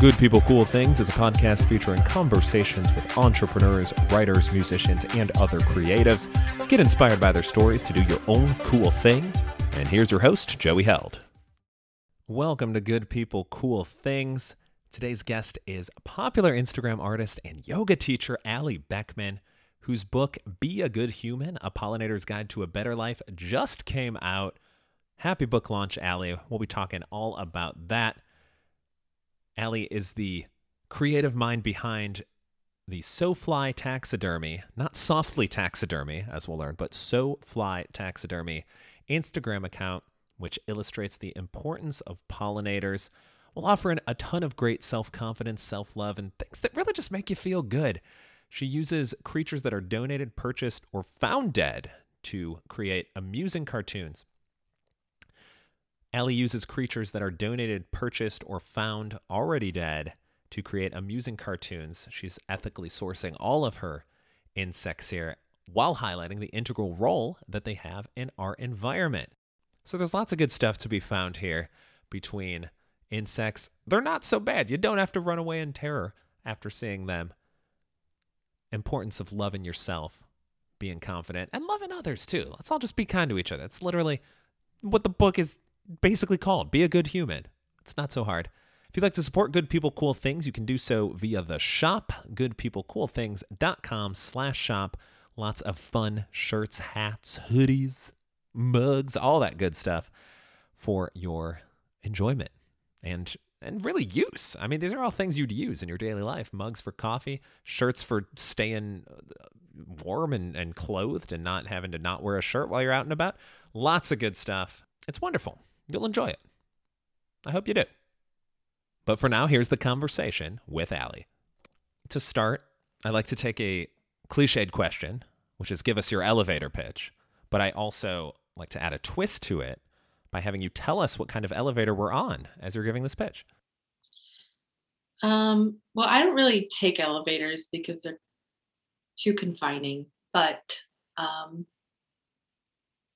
Good People Cool Things is a podcast featuring conversations with entrepreneurs, writers, musicians, and other creatives. Get inspired by their stories to do your own cool thing. And here's your host, Joey Held. Welcome to Good People Cool Things. Today's guest is popular Instagram artist and yoga teacher Allie Beckman, whose book, Be a Good Human A Pollinator's Guide to a Better Life, just came out. Happy book launch, Allie. We'll be talking all about that. Allie is the creative mind behind the SoFly taxidermy, not softly taxidermy, as we'll learn, but SoFly taxidermy Instagram account, which illustrates the importance of pollinators while offering a ton of great self confidence, self love, and things that really just make you feel good. She uses creatures that are donated, purchased, or found dead to create amusing cartoons. Allie uses creatures that are donated, purchased, or found already dead to create amusing cartoons. She's ethically sourcing all of her insects here while highlighting the integral role that they have in our environment. So there's lots of good stuff to be found here between insects. They're not so bad. You don't have to run away in terror after seeing them. Importance of loving yourself, being confident, and loving others too. Let's all just be kind to each other. It's literally what the book is basically called Be a Good Human. It's not so hard. If you'd like to support Good People Cool Things, you can do so via the shop, goodpeoplecoolthings.com slash shop. Lots of fun shirts, hats, hoodies, mugs, all that good stuff for your enjoyment and and really use. I mean, these are all things you'd use in your daily life. Mugs for coffee, shirts for staying uh, warm and, and clothed and not having to not wear a shirt while you're out and about. Lots of good stuff. It's wonderful. You'll enjoy it. I hope you do. But for now, here's the conversation with Allie. To start, I like to take a cliched question, which is give us your elevator pitch. But I also like to add a twist to it by having you tell us what kind of elevator we're on as you're giving this pitch. Um, well, I don't really take elevators because they're too confining, but um,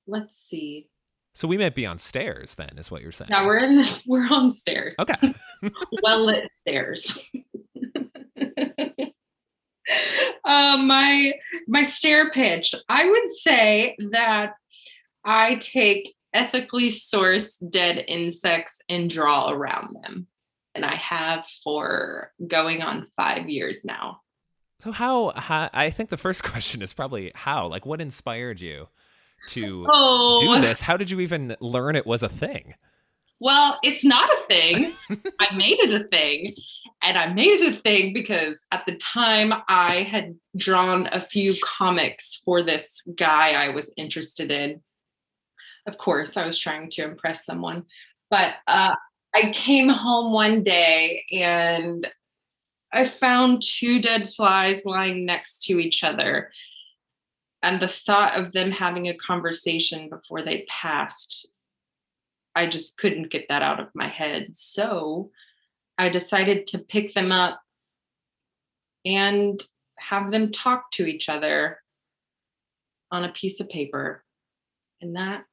let's see. So we might be on stairs then, is what you're saying. Yeah, we're in this, we're on stairs. Okay. well lit stairs. uh, my my stair pitch. I would say that I take ethically sourced dead insects and draw around them. And I have for going on five years now. So how, how I think the first question is probably how? Like what inspired you to oh. do this? How did you even learn it was a thing? Well, it's not a thing. I made it a thing. And I made it a thing because at the time I had drawn a few comics for this guy I was interested in. Of course, I was trying to impress someone. But uh, I came home one day and I found two dead flies lying next to each other. And the thought of them having a conversation before they passed I just couldn't get that out of my head. So I decided to pick them up and have them talk to each other on a piece of paper. And that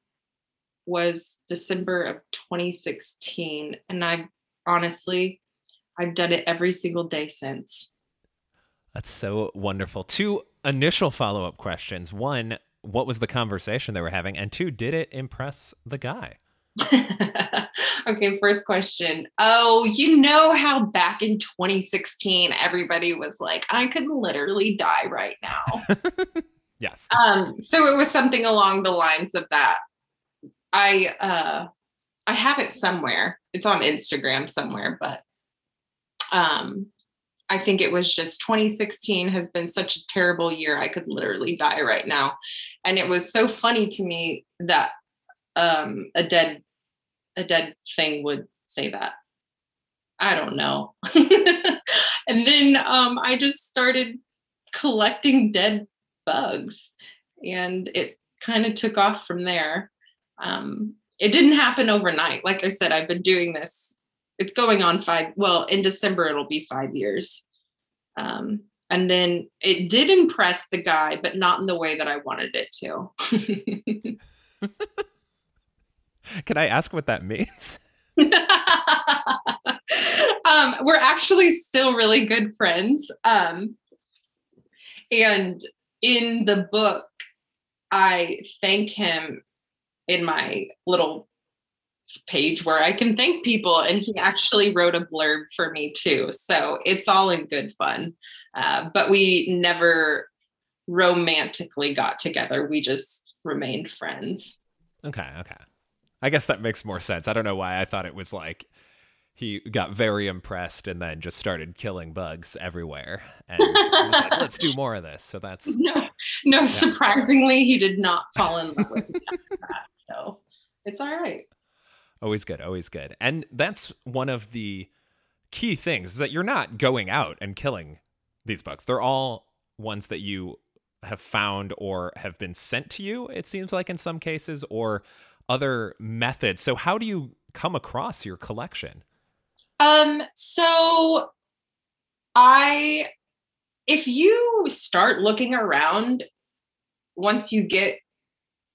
was December of 2016. And I honestly, I've done it every single day since. That's so wonderful. Two initial follow up questions. One, what was the conversation they were having? And two, did it impress the guy? okay, first question. Oh, you know how back in 2016 everybody was like, I could literally die right now. yes. Um, so it was something along the lines of that. I uh I have it somewhere. It's on Instagram somewhere, but um I think it was just 2016 has been such a terrible year. I could literally die right now. And it was so funny to me that um, a dead a dead thing would say that. I don't know. and then um, I just started collecting dead bugs, and it kind of took off from there. Um, it didn't happen overnight. Like I said, I've been doing this. It's going on five. Well, in December it'll be five years. Um, and then it did impress the guy, but not in the way that I wanted it to. Can I ask what that means? um, we're actually still really good friends. Um, and in the book, I thank him in my little page where I can thank people. And he actually wrote a blurb for me too. So it's all in good fun. Uh, but we never romantically got together. We just remained friends. Okay. Okay. I guess that makes more sense. I don't know why I thought it was like he got very impressed and then just started killing bugs everywhere and was like, let's do more of this. So that's no, no. Yeah. Surprisingly, he did not fall in love with me that, so it's all right. Always good, always good. And that's one of the key things is that you're not going out and killing these bugs. They're all ones that you have found or have been sent to you. It seems like in some cases, or other methods. So how do you come across your collection? Um, so I if you start looking around once you get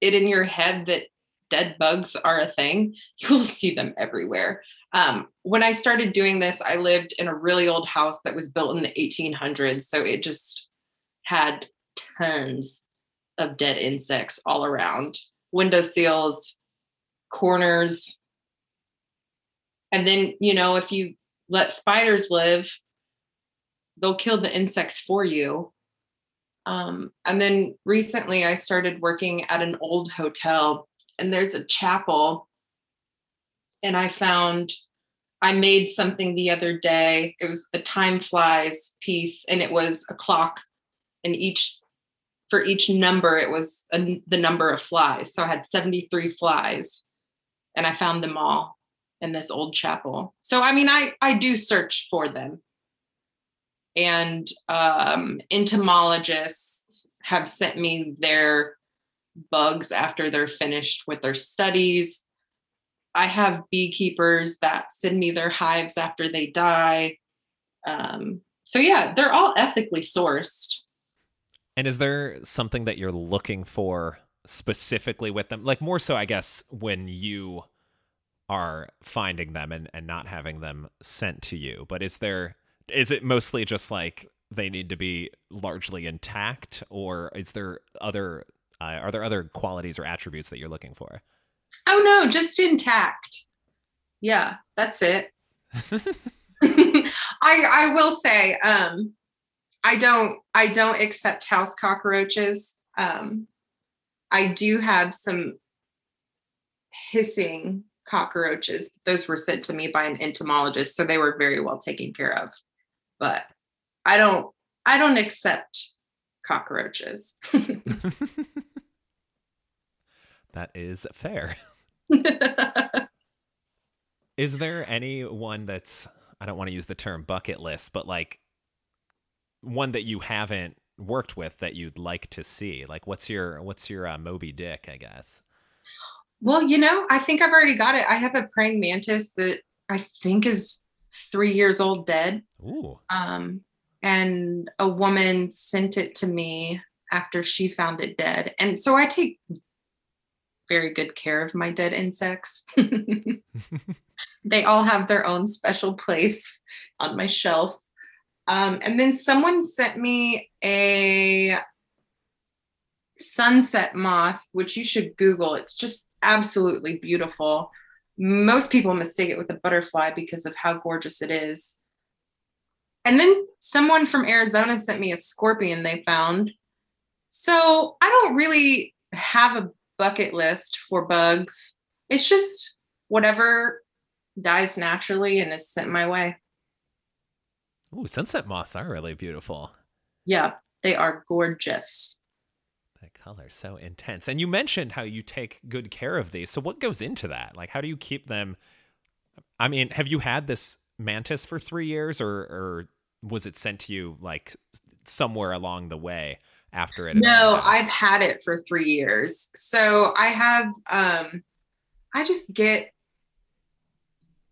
it in your head that dead bugs are a thing, you'll see them everywhere. Um, when I started doing this, I lived in a really old house that was built in the 1800s. So it just had tons of dead insects all around window seals, corners, and then, you know, if you let spiders live, they'll kill the insects for you. Um, and then recently I started working at an old hotel and there's a chapel. And I found I made something the other day. It was a time flies piece and it was a clock and each for each number it was a, the number of flies. So I had 73 flies and I found them all in this old chapel. So I mean, I I do search for them, and um, entomologists have sent me their bugs after they're finished with their studies. I have beekeepers that send me their hives after they die. Um, so yeah, they're all ethically sourced. And is there something that you're looking for specifically with them? Like more so, I guess, when you are finding them and, and not having them sent to you. But is there is it mostly just like they need to be largely intact, or is there other uh, are there other qualities or attributes that you're looking for? Oh no, just intact. Yeah, that's it. I I will say, um, I don't I don't accept house cockroaches. Um, I do have some hissing cockroaches. Those were sent to me by an entomologist, so they were very well taken care of. But I don't I don't accept cockroaches. that is fair. is there anyone that's I don't want to use the term bucket list, but like one that you haven't worked with that you'd like to see? Like what's your what's your uh, Moby Dick, I guess? Well, you know, I think I've already got it. I have a praying mantis that I think is three years old dead. Ooh. Um, and a woman sent it to me after she found it dead. And so I take very good care of my dead insects. they all have their own special place on my shelf. Um, and then someone sent me a sunset moth, which you should Google. It's just absolutely beautiful. Most people mistake it with a butterfly because of how gorgeous it is. And then someone from Arizona sent me a scorpion they found. So I don't really have a bucket list for bugs. It's just whatever dies naturally and is sent my way. Ooh, sunset moths are really beautiful. Yeah, they are gorgeous That color so intense and you mentioned how you take good care of these so what goes into that like how do you keep them i mean have you had this mantis for three years or or was it sent to you like somewhere along the way after it no i've had it for three years. So i have um i just get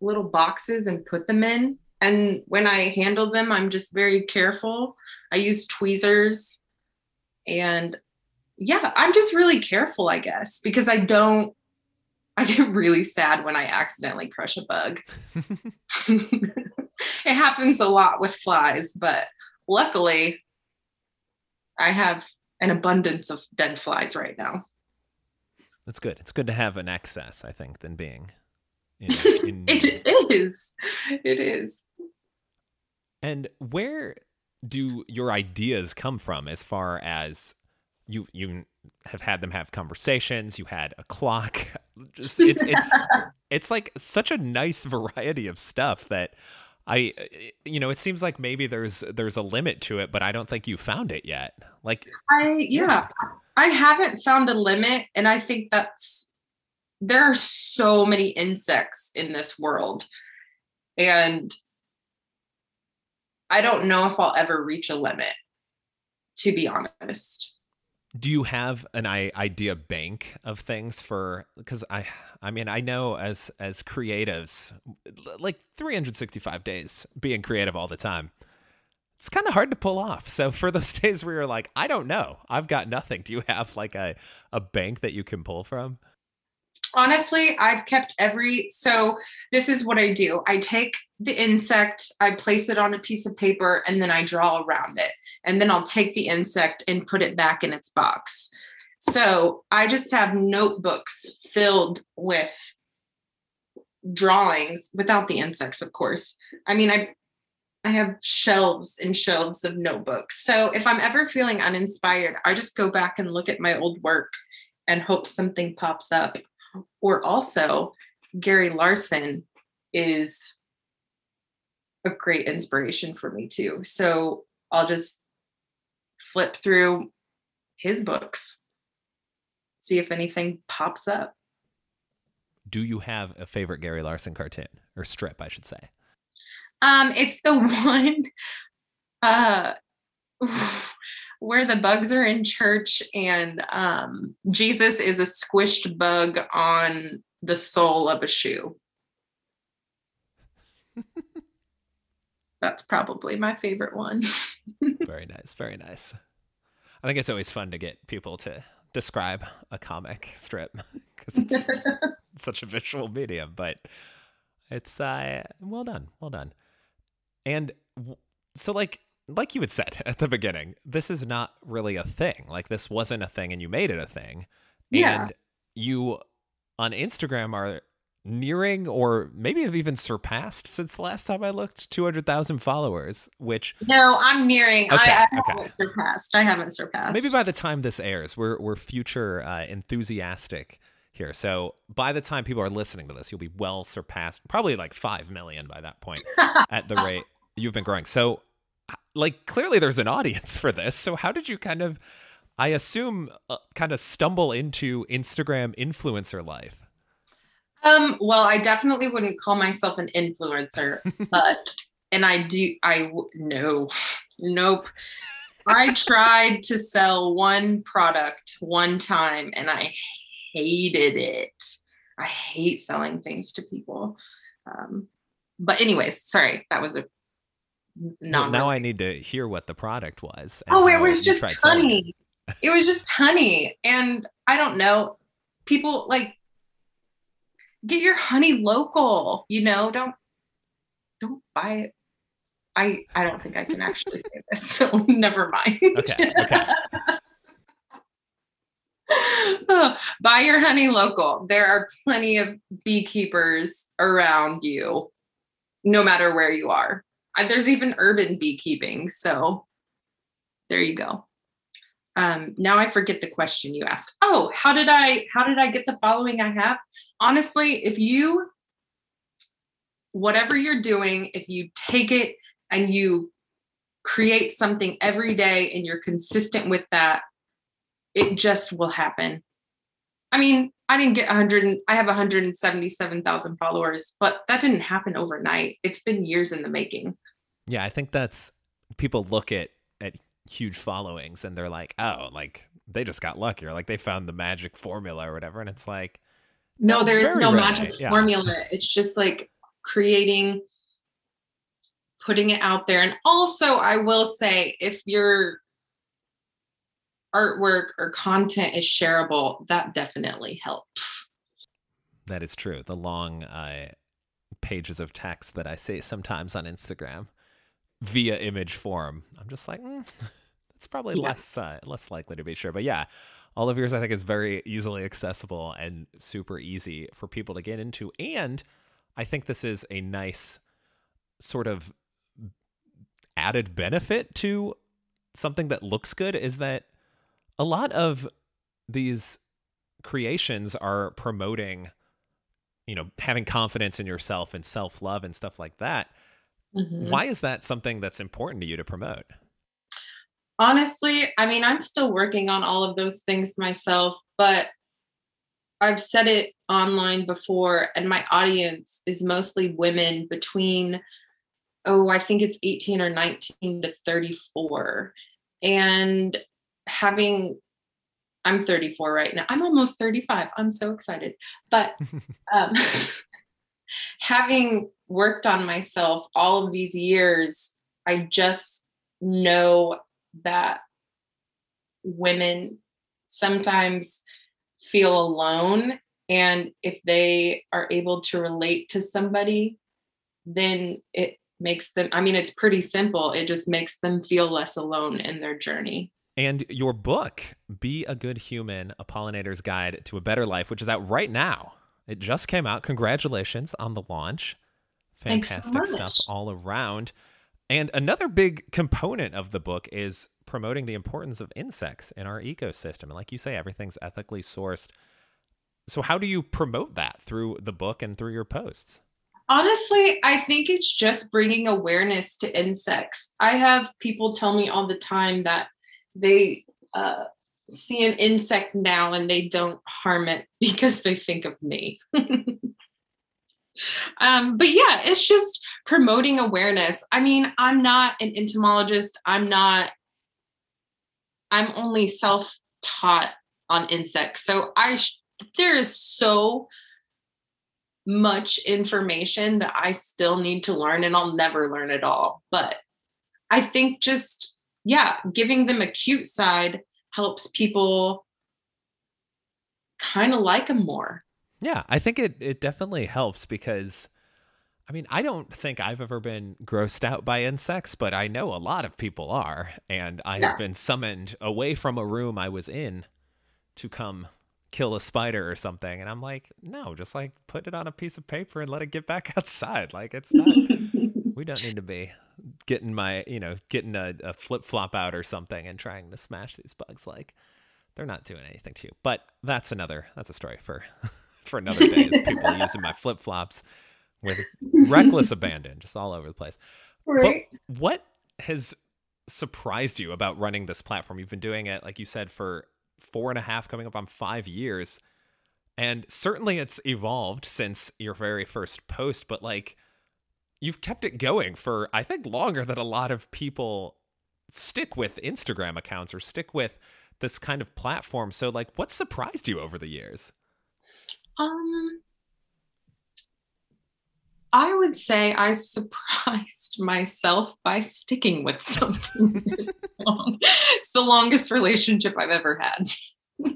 little boxes and put them in. And when i handle them i'm just very careful. I use tweezers. And yeah, I'm just really careful, I guess, because I don't, I get really sad when I accidentally crush a bug. it happens a lot with flies, but luckily I have an abundance of dead flies right now. That's good. It's good to have an excess, I think, than being in, in it is. It is. And where do your ideas come from as far as you you have had them have conversations, you had a clock. Just it's it's it's like such a nice variety of stuff that I eh, you know, it seems like maybe there's there's a limit to it, but I don't think you found it yet. Like I yeah, I haven't found a limit and I think that's there are so many insects in this world. And I don't know if I'll ever reach a limit to be honest do you have an idea bank of things for because i i mean i know as as creatives like 365 days being creative all the time it's kind of hard to pull off. So for those days where you're like i don't know. I've got nothing. Do you have like a, a bank that you can pull from honestly i've kept every so this is what i do i take the insect, I place it on a piece of paper, and then I draw around it. And then I'll take the insect and put it back in its box. So I just have notebooks filled with drawings without the insects, of course. I mean, I I have shelves and shelves of notebooks. So if I'm ever feeling uninspired, I just go back and look at my old work and hope something pops up. Or also, Gary Larson is a great inspiration for me too. So I'll just flip through his books, see if anything pops up. Do you have a favorite Gary Larson cartoon or strip, I should say? Um, it's the one uh where the bugs are in church and um Jesus is a squished bug on the sole of a shoe. that's probably my favorite one. very nice, very nice. I think it's always fun to get people to describe a comic strip because it's such a visual medium, but it's uh well done, well done. And so like like you had said at the beginning, this is not really a thing. Like this wasn't a thing and you made it a thing. Yeah. And you on Instagram are nearing or maybe have even surpassed since the last time I looked 200,000 followers, which No, I'm nearing. Okay, I, I okay. haven't surpassed. I haven't surpassed. Maybe by the time this airs, we're we're future uh, enthusiastic here. So by the time people are listening to this, you'll be well surpassed, probably like 5 million by that point at the rate you've been growing. So like clearly there's an audience for this. So how did you kind of I assume uh, kind of stumble into Instagram influencer life? Um, well, I definitely wouldn't call myself an influencer, but and I do I no. Nope. I tried to sell one product one time and I hated it. I hate selling things to people. Um, but anyways, sorry, that was a well, now I need to hear what the product was. Oh, it was just honey. it was just honey. And I don't know. People like get your honey local you know don't don't buy it i i don't think i can actually say this so never mind okay okay buy your honey local there are plenty of beekeepers around you no matter where you are there's even urban beekeeping so there you go um, now I forget the question you asked. Oh, how did I how did I get the following I have? Honestly, if you whatever you're doing, if you take it and you create something every day and you're consistent with that, it just will happen. I mean, I didn't get 100 I have 177,000 followers, but that didn't happen overnight. It's been years in the making. Yeah, I think that's people look at at huge followings and they're like, oh, like they just got lucky or like they found the magic formula or whatever. And it's like, no, there is no rarely. magic yeah. formula. It's just like creating, putting it out there. And also, I will say, if your artwork or content is shareable, that definitely helps. That is true. The long uh, pages of text that I see sometimes on Instagram via image form. I'm just like, mm, it's probably yeah. less uh, less likely to be sure. But yeah, all of yours I think is very easily accessible and super easy for people to get into. And I think this is a nice sort of added benefit to something that looks good is that a lot of these creations are promoting you know having confidence in yourself and self-love and stuff like that mm-hmm. why is that something that's important to you to promote honestly i mean i'm still working on all of those things myself but i've said it online before and my audience is mostly women between oh i think it's 18 or 19 to 34 and having I'm 34 right now. I'm almost 35. I'm so excited. But um, having worked on myself all of these years, I just know that women sometimes feel alone. And if they are able to relate to somebody, then it makes them, I mean, it's pretty simple. It just makes them feel less alone in their journey. And your book, Be a Good Human A Pollinator's Guide to a Better Life, which is out right now. It just came out. Congratulations on the launch. Fantastic so stuff all around. And another big component of the book is promoting the importance of insects in our ecosystem. And like you say, everything's ethically sourced. So, how do you promote that through the book and through your posts? Honestly, I think it's just bringing awareness to insects. I have people tell me all the time that they uh, see an insect now and they don't harm it because they think of me. um, but yeah, it's just promoting awareness. I mean, I'm not an entomologist. I'm not, I'm only self taught on insects. So I, there is so much information that I still need to learn and I'll never learn it all. But I think just yeah, giving them a cute side helps people kind of like them more. Yeah, I think it it definitely helps because I mean, I don't think I've ever been grossed out by insects, but I know a lot of people are, and I yeah. have been summoned away from a room I was in to come kill a spider or something, and I'm like, no, just like put it on a piece of paper and let it get back outside. Like it's not we don't need to be getting my you know getting a, a flip flop out or something and trying to smash these bugs like they're not doing anything to you. But that's another that's a story for for another day is people using my flip flops with reckless abandon just all over the place. Right. but what has surprised you about running this platform? You've been doing it like you said for four and a half coming up on five years. And certainly it's evolved since your very first post but like you've kept it going for I think longer than a lot of people stick with Instagram accounts or stick with this kind of platform. So like what surprised you over the years? Um I would say I surprised myself by sticking with something. it's the longest relationship I've ever had.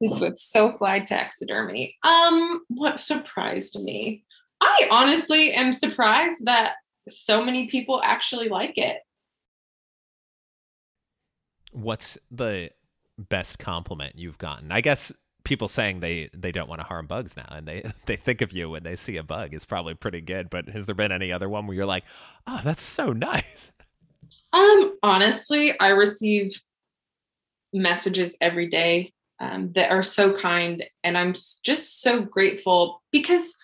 is with SoFly taxidermy. Um, what surprised me? I honestly am surprised that so many people actually like it. What's the best compliment you've gotten? I guess people saying they they don't want to harm bugs now and they they think of you when they see a bug is probably pretty good, but has there been any other one where you're like, "Oh, that's so nice?" Um, honestly, I receive messages every day um, that are so kind and I'm just so grateful because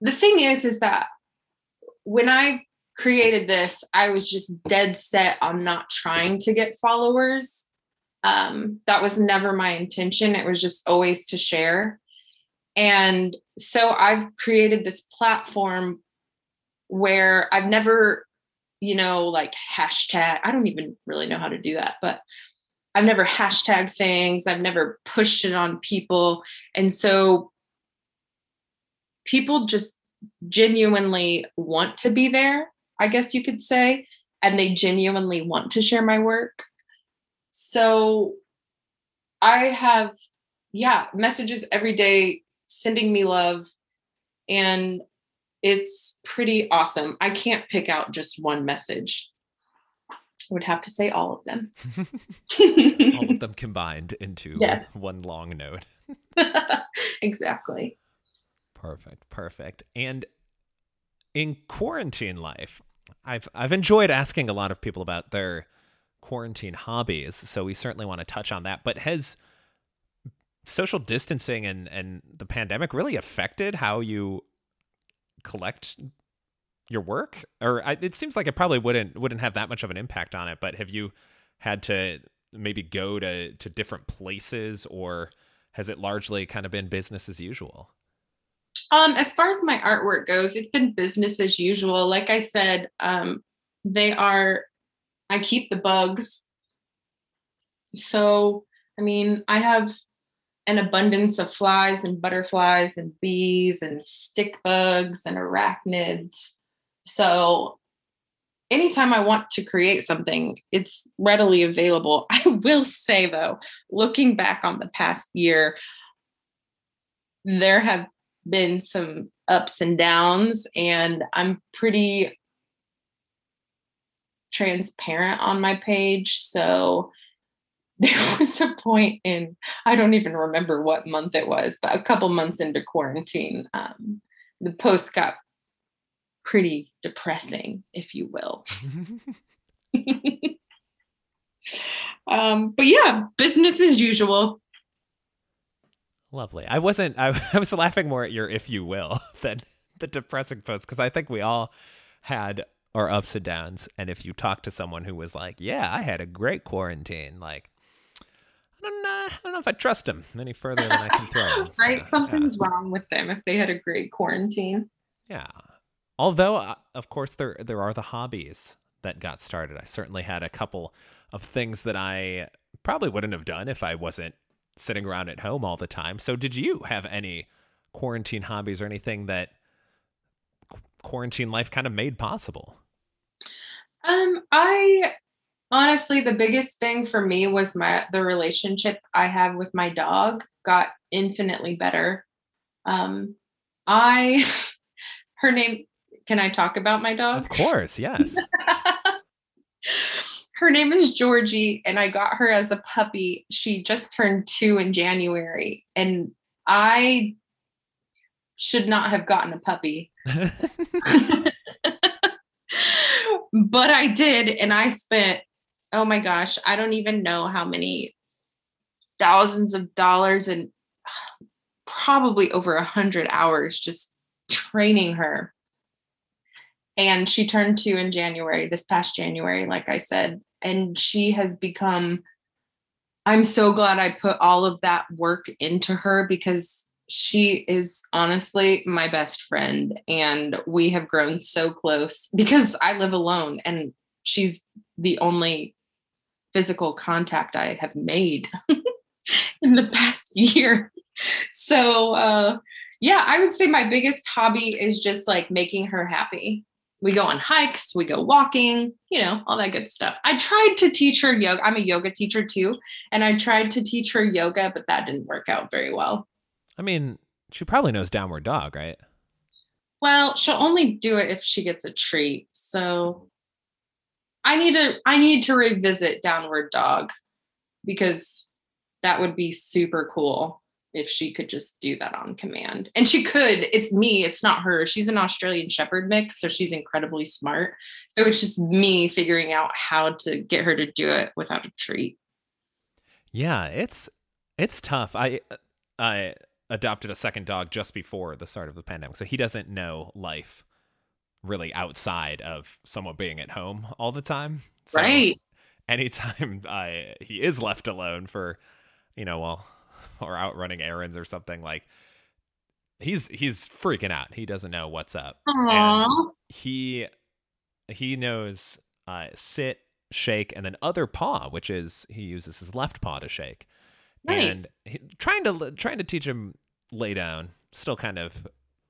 the thing is is that when i created this i was just dead set on not trying to get followers. Um, that was never my intention. It was just always to share. And so i've created this platform where i've never you know like hashtag i don't even really know how to do that but i've never hashtag things. I've never pushed it on people. And so people just genuinely want to be there, I guess you could say, and they genuinely want to share my work. So I have, yeah, messages every day sending me love and it's pretty awesome. I can't pick out just one message. I would have to say all of them. all of them combined into yes. one long note. exactly. Perfect. Perfect. And in quarantine life, I've I've enjoyed asking a lot of people about their quarantine hobbies, so we certainly want to touch on that. But has social distancing and and the pandemic really affected how you collect your work? Or I, it seems like it probably wouldn't wouldn't have that much of an impact on it. But have you had to maybe go to to different places, or has it largely kind of been business as usual? Um, as far as my artwork goes, it's been business as usual. Like I said, um, they are. I keep the bugs. So, I mean, I have an abundance of flies and butterflies and bees and stick bugs and arachnids. So anytime I want to create something, it's readily available. I will say though, looking back on the past year, there have been some ups and downs, and I'm pretty transparent on my page. So there was a point in i don't even remember what month it was but a couple months into quarantine um, the post got pretty depressing if you will um, but yeah business as usual lovely i wasn't I, I was laughing more at your if you will than the depressing post because i think we all had our ups and downs and if you talk to someone who was like yeah i had a great quarantine like I don't, know, I don't know if I trust them any further than I can throw right? So, Something's yeah. wrong with them if they had a great quarantine. Yeah. Although, uh, of course, there there are the hobbies that got started. I certainly had a couple of things that I probably wouldn't have done if I wasn't sitting around at home all the time. So, did you have any quarantine hobbies or anything that quarantine life kind of made possible? Um, I honestly the biggest thing for me was my the relationship i have with my dog got infinitely better um i her name can i talk about my dog of course yes her name is georgie and i got her as a puppy she just turned two in january and i should not have gotten a puppy but I did. And I spent oh my gosh, I don't even know how many thousands of dollars and probably over a hundred hours just training her. And she turned two in January, this past January, like I said. And she has become, I'm so glad I put all of that work into her because she is honestly my best friend. And we have grown so close because I live alone and she's the only physical contact I have made in the past year. So, uh, yeah, I would say my biggest hobby is just like making her happy. We go on hikes, we go walking, you know, all that good stuff. I tried to teach her yoga. I'm a yoga teacher too. And I tried to teach her yoga, but that didn't work out very well. I mean, she probably knows downward dog, right? Well, she'll only do it if she gets a treat. So I need to I need to revisit Downward Dog because that would be super cool if she could just do that on command. And she could. It's me, it's not her. She's an Australian Shepherd mix, so she's incredibly smart. So it's just me figuring out how to get her to do it without a treat. Yeah, it's it's tough. I I adopted a second dog just before the start of the pandemic, so he doesn't know life really outside of someone being at home all the time. So right. Anytime I he is left alone for, you know, well, or out running errands or something like he's he's freaking out. He doesn't know what's up. Aww. And he he knows uh, sit, shake, and then other paw, which is he uses his left paw to shake. Nice. And he, trying to trying to teach him lay down. Still kind of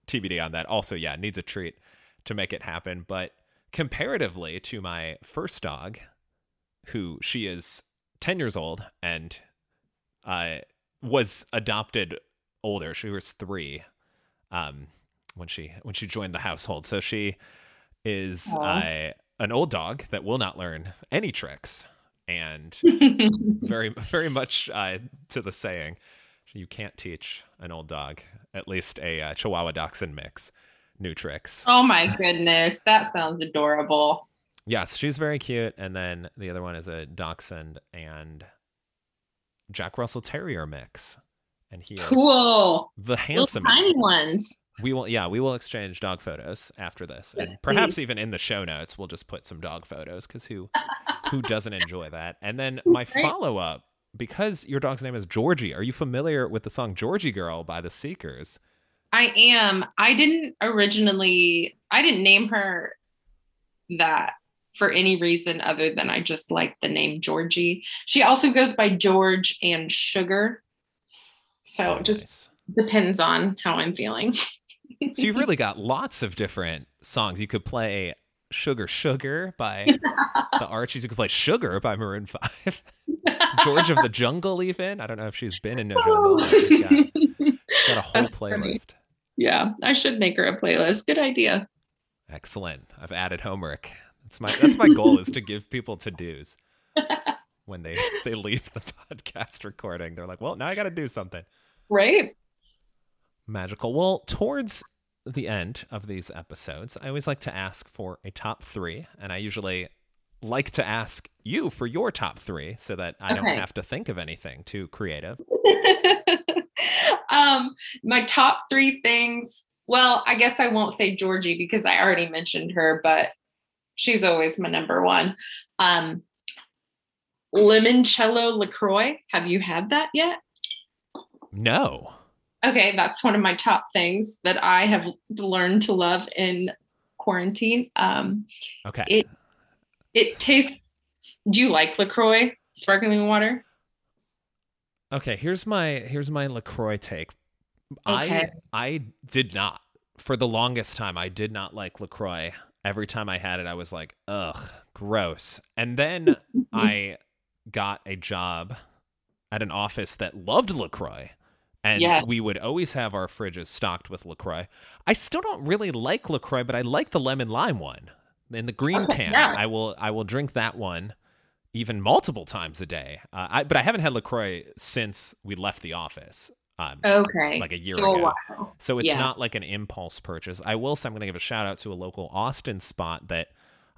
TBD on that. Also, yeah, needs a treat to make it happen. But comparatively to my first dog, who she is 10 years old and uh, was adopted older, she was three. Um, when she when she joined the household. So she is uh, an old dog that will not learn any tricks, and very very much uh, to the saying, you can't teach an old dog, at least a uh, Chihuahua Dachshund mix, new tricks. oh my goodness, that sounds adorable. Yes, she's very cute. And then the other one is a Dachshund and Jack Russell Terrier mix, and he Cool. the handsome tiny ones. We will, yeah, we will exchange dog photos after this, and perhaps even in the show notes, we'll just put some dog photos because who, who doesn't enjoy that? And then my Right. follow up, because your dog's name is Georgie. Are you familiar with the song "Georgy Girl" by the Seekers? I am. I didn't originally, I didn't name her that for any reason other than I just like the name Georgie. She also goes by George and Sugar. So it just nice. depends on how I'm feeling. So you've really got lots of different songs. You could play "Sugar Sugar" by the Archies. You could play "Sugar" by Maroon Five. George of the Jungle, even. I don't know if she's been in No Jungle. she's got, got a whole That's funny. playlist. yeah, I should make her a playlist. Good idea. Excellent. I've added homework. That's my that's my goal is to give people to dos when they they leave the podcast recording. They're like, well, now I got to do something Right? magical. Well, towards the end of these episodes, I always like to ask for a top three, and I usually like to ask you for your top three so that I don't have to think of anything too creative. um, my top three things. Well, I guess I won't say Georgie because I already mentioned her, but she's always my number one. Um, limoncello Lacroix. Have you had that yet? No. Okay, that's one of my top things that I have learned to love in quarantine. Um, Okay. It- it tastes. Do you like Lacroix sparkling water? Okay, here's my here's my Lacroix take. I Okay. I did not for the longest time. I did not like Lacroix. Every time I had it, I was like, ugh, gross. And then I got a job at an office that loved Lacroix, and Yeah. we would always have our fridges stocked with Lacroix. I still don't really like Lacroix, but I like the lemon lime one in the green Okay, can. yeah. I will I will drink that one even multiple times a day. Uh, I, but I haven't had Lacroix since we left the office. Um, Okay, Like a year so ago. while. so it's yeah. not like an impulse purchase. I will say I'm going to give a shout out to a local Austin spot that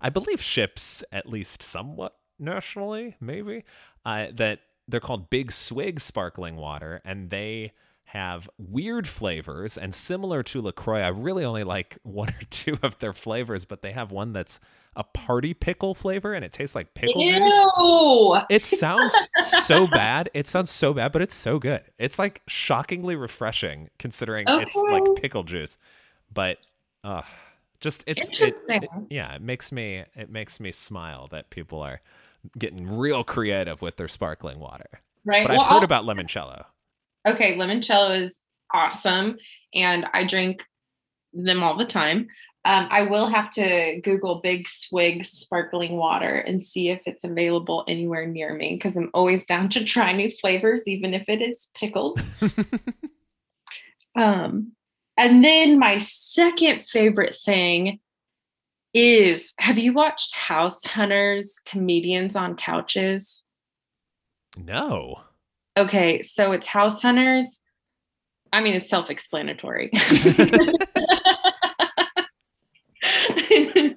I believe ships at least somewhat nationally, maybe. Uh, that they're called Big Swig Sparkling Water, and they have weird flavors and similar to Lacroix. I really only like one or two of their flavors, but they have one that's a party pickle flavor, and it tastes like pickle juice. It sounds so bad. It sounds so bad, but it's so good. It's like shockingly refreshing considering it's like pickle juice. But uh just it's it, it- yeah, it makes me it makes me smile that people are getting real creative with their sparkling water. Right. But well, I've heard I'll- about limoncello. Okay, limoncello is awesome, and I drink them all the time. Um, I will have to Google Big Swig sparkling water and see if it's available anywhere near me because I'm always down to try new flavors, even if it is pickled. Um, and then my second favorite thing is have you watched House Hunters Comedians on Couches? no. Okay, so it's House Hunters. I mean, it's self explanatory.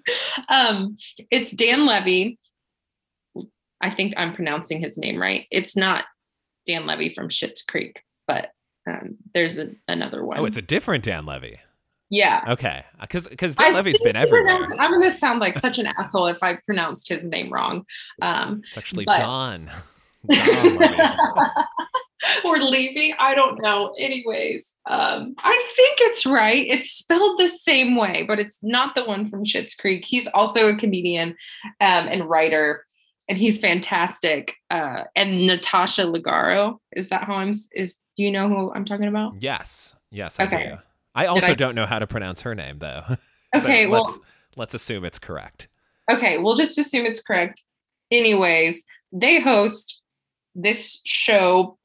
um, it's Dan Levy. I think I'm pronouncing his name right. It's not Dan Levy from Schitt's Creek, but um, there's a, another one. Oh, it's a different Dan Levy. yeah. Okay. Cuz cuz I Dan Levy's think been everywhere. I'm going to sound like such an asshole if I pronounced his name wrong. Um, It's actually but- Don. Or Levy. I don't know. Anyways, um, I think it's right. It's spelled the same way, but it's not the one from Schitt's Creek. He's also a comedian um, and writer, and he's fantastic. Uh, and Natasha Leggero is that how I'm? Is do you know who I'm talking about? Yes. Yes, I Okay. do. I also I- don't know how to pronounce her name though. So Okay, well- let's let's assume it's correct. Okay, we'll just assume it's correct. Anyways, they host this show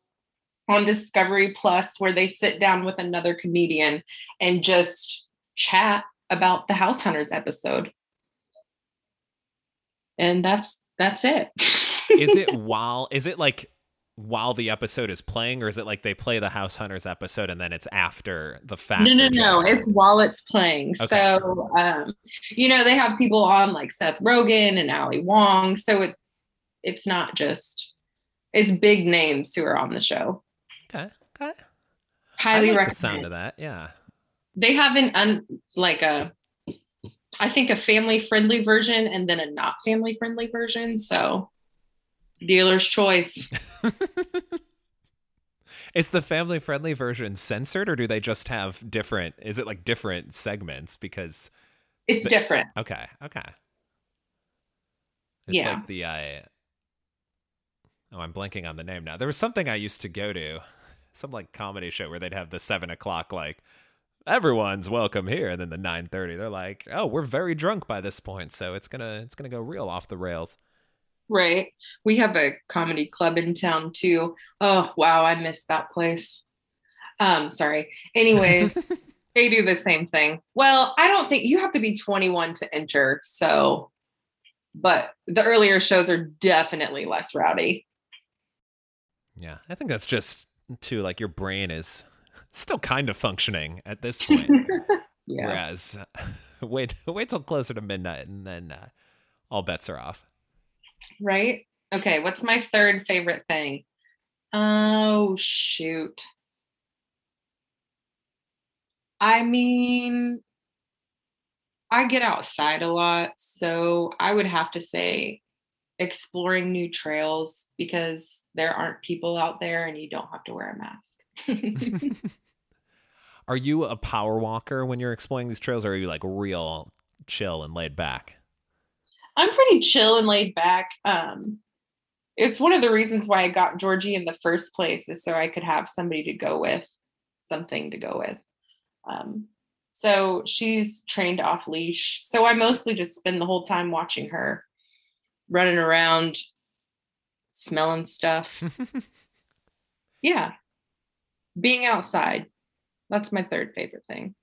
on Discovery Plus where they sit down with another comedian and just chat about the House Hunters episode. And that's that's it. is it while is it like while the episode is playing or is it like they play the house hunters episode and then it's after the fact no no no it's while it's playing okay. so um you know they have people on like seth rogen and ali wong so it it's not just it's big names who are on the show. Okay okay. Highly like recommend the sound of that yeah. They have an un like a i think a family friendly version and then a not family friendly version so dealer's choice. is the family friendly version censored or do they just have different is it like different segments because it's different. Okay okay. It's yeah. like the uh, oh i'm blanking on the name now there was something i used to go to some like comedy show where they'd have the seven o'clock like everyone's welcome here and then the 9.30 they're like oh we're very drunk by this point so it's gonna it's gonna go real off the rails Right. We have a comedy club in town too. Oh, wow. I missed that place. Um, sorry. Anyways, they do the same thing. Well, I don't think you have to be 21 to enter. So, but the earlier shows are definitely less rowdy. Yeah. I think that's just too like your brain is still kind of functioning at this point. yeah. Whereas wait, wait till closer to midnight and then uh, all bets are off right? Okay, what's my third favorite thing? Oh, shoot. I mean, I get outside a lot, so I would have to say exploring new trails because there aren't people out there and you don't have to wear a mask. are you a power walker when you're exploring these trails or are you like real chill and laid back? I'm pretty chill and laid back. Um, it's one of the reasons why I got Georgie in the first place is so I could have somebody to go with, something to go with. Um, so she's trained off leash. So I mostly just spend the whole time watching her running around, smelling stuff. yeah. Being outside. That's my third favorite thing.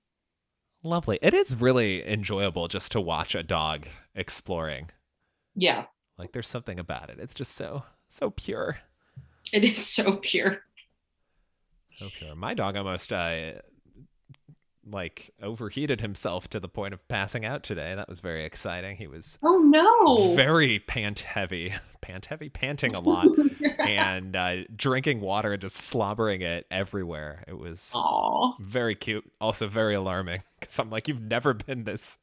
Lovely. It is really enjoyable just to watch a dog exploring. Yeah. Like there's something about it. It's just so so pure. It is so pure. So pure. My dog almost uh like overheated himself to the point of passing out today. That was very exciting. He was oh no very pant heavy, pant heavy, panting a lot, and uh, drinking water and just slobbering it everywhere. It was Aww. very cute, also very alarming because I'm like, you've never been this,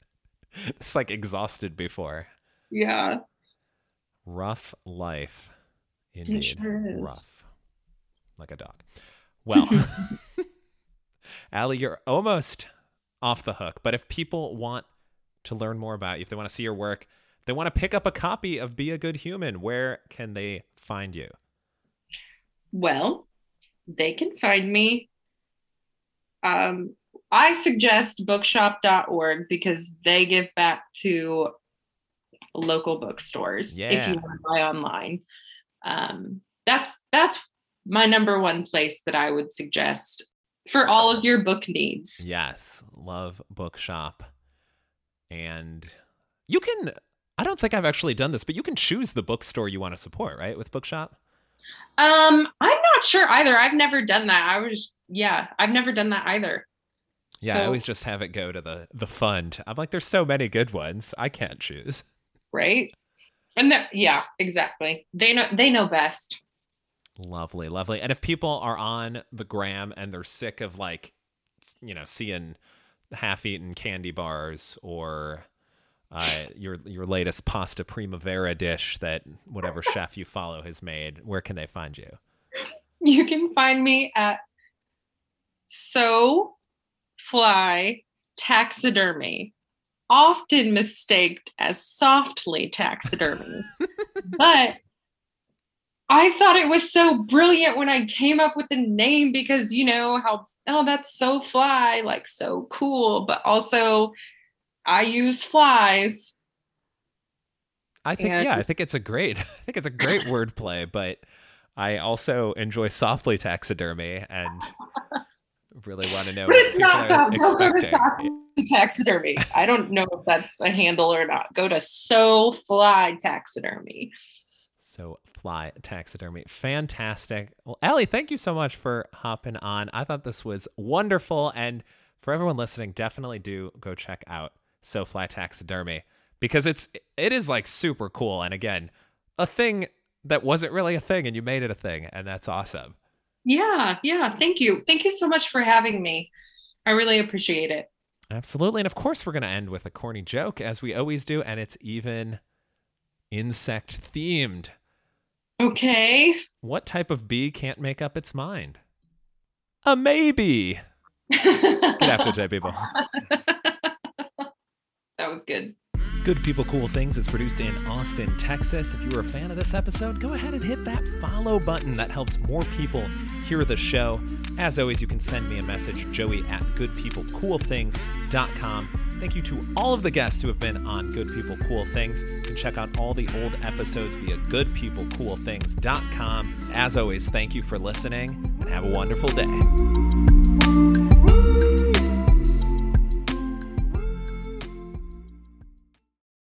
this like exhausted before. Yeah. Rough life, indeed. Sure Rough, like a dog. Well. Ali, you're almost off the hook. But if people want to learn more about you, if they want to see your work, they want to pick up a copy of Be a Good Human, where can they find you? Well, they can find me. Um, I suggest bookshop.org because they give back to local bookstores yeah. if you want to buy online. Um, that's that's my number one place that I would suggest for all of your book needs. Yes, love bookshop. And you can I don't think I've actually done this, but you can choose the bookstore you want to support, right? With bookshop? Um, I'm not sure either. I've never done that. I was yeah, I've never done that either. Yeah, so, I always just have it go to the the fund. I'm like there's so many good ones. I can't choose. Right? And yeah, exactly. They know they know best. Lovely, lovely. And if people are on the gram and they're sick of like, you know, seeing half-eaten candy bars or uh, your your latest pasta primavera dish that whatever chef you follow has made, where can they find you? You can find me at So Fly Taxidermy, often mistaked as softly taxidermy, but I thought it was so brilliant when I came up with the name because you know how oh that's so fly like so cool but also I use flies. I think and... yeah, I think it's a great I think it's a great wordplay, but I also enjoy softly taxidermy and really want to know. But what it's not people are Don't go to expecting. Taxidermy. I don't know if that's a handle or not. Go to So Fly Taxidermy. So fly taxidermy. Fantastic. Well, Allie, thank you so much for hopping on. I thought this was wonderful. And for everyone listening, definitely do go check out So Fly Taxidermy because it's it is like super cool. And again, a thing that wasn't really a thing and you made it a thing. And that's awesome. Yeah, yeah. Thank you. Thank you so much for having me. I really appreciate it. Absolutely. And of course, we're going to end with a corny joke as we always do. And it's even insect themed. Okay. What type of bee can't make up its mind? A maybe. Get Get after it, people. that was good. Good People Cool Things is produced in Austin, Texas. If you were a fan of this episode, go ahead and hit that follow button. That helps more people hear the show. As always, you can send me a message, joey at goodpeoplecoolthings.com. Thank you to all of the guests who have been on Good People Cool Things. You can check out all the old episodes via goodpeoplecoolthings.com. As always, thank you for listening and have a wonderful day.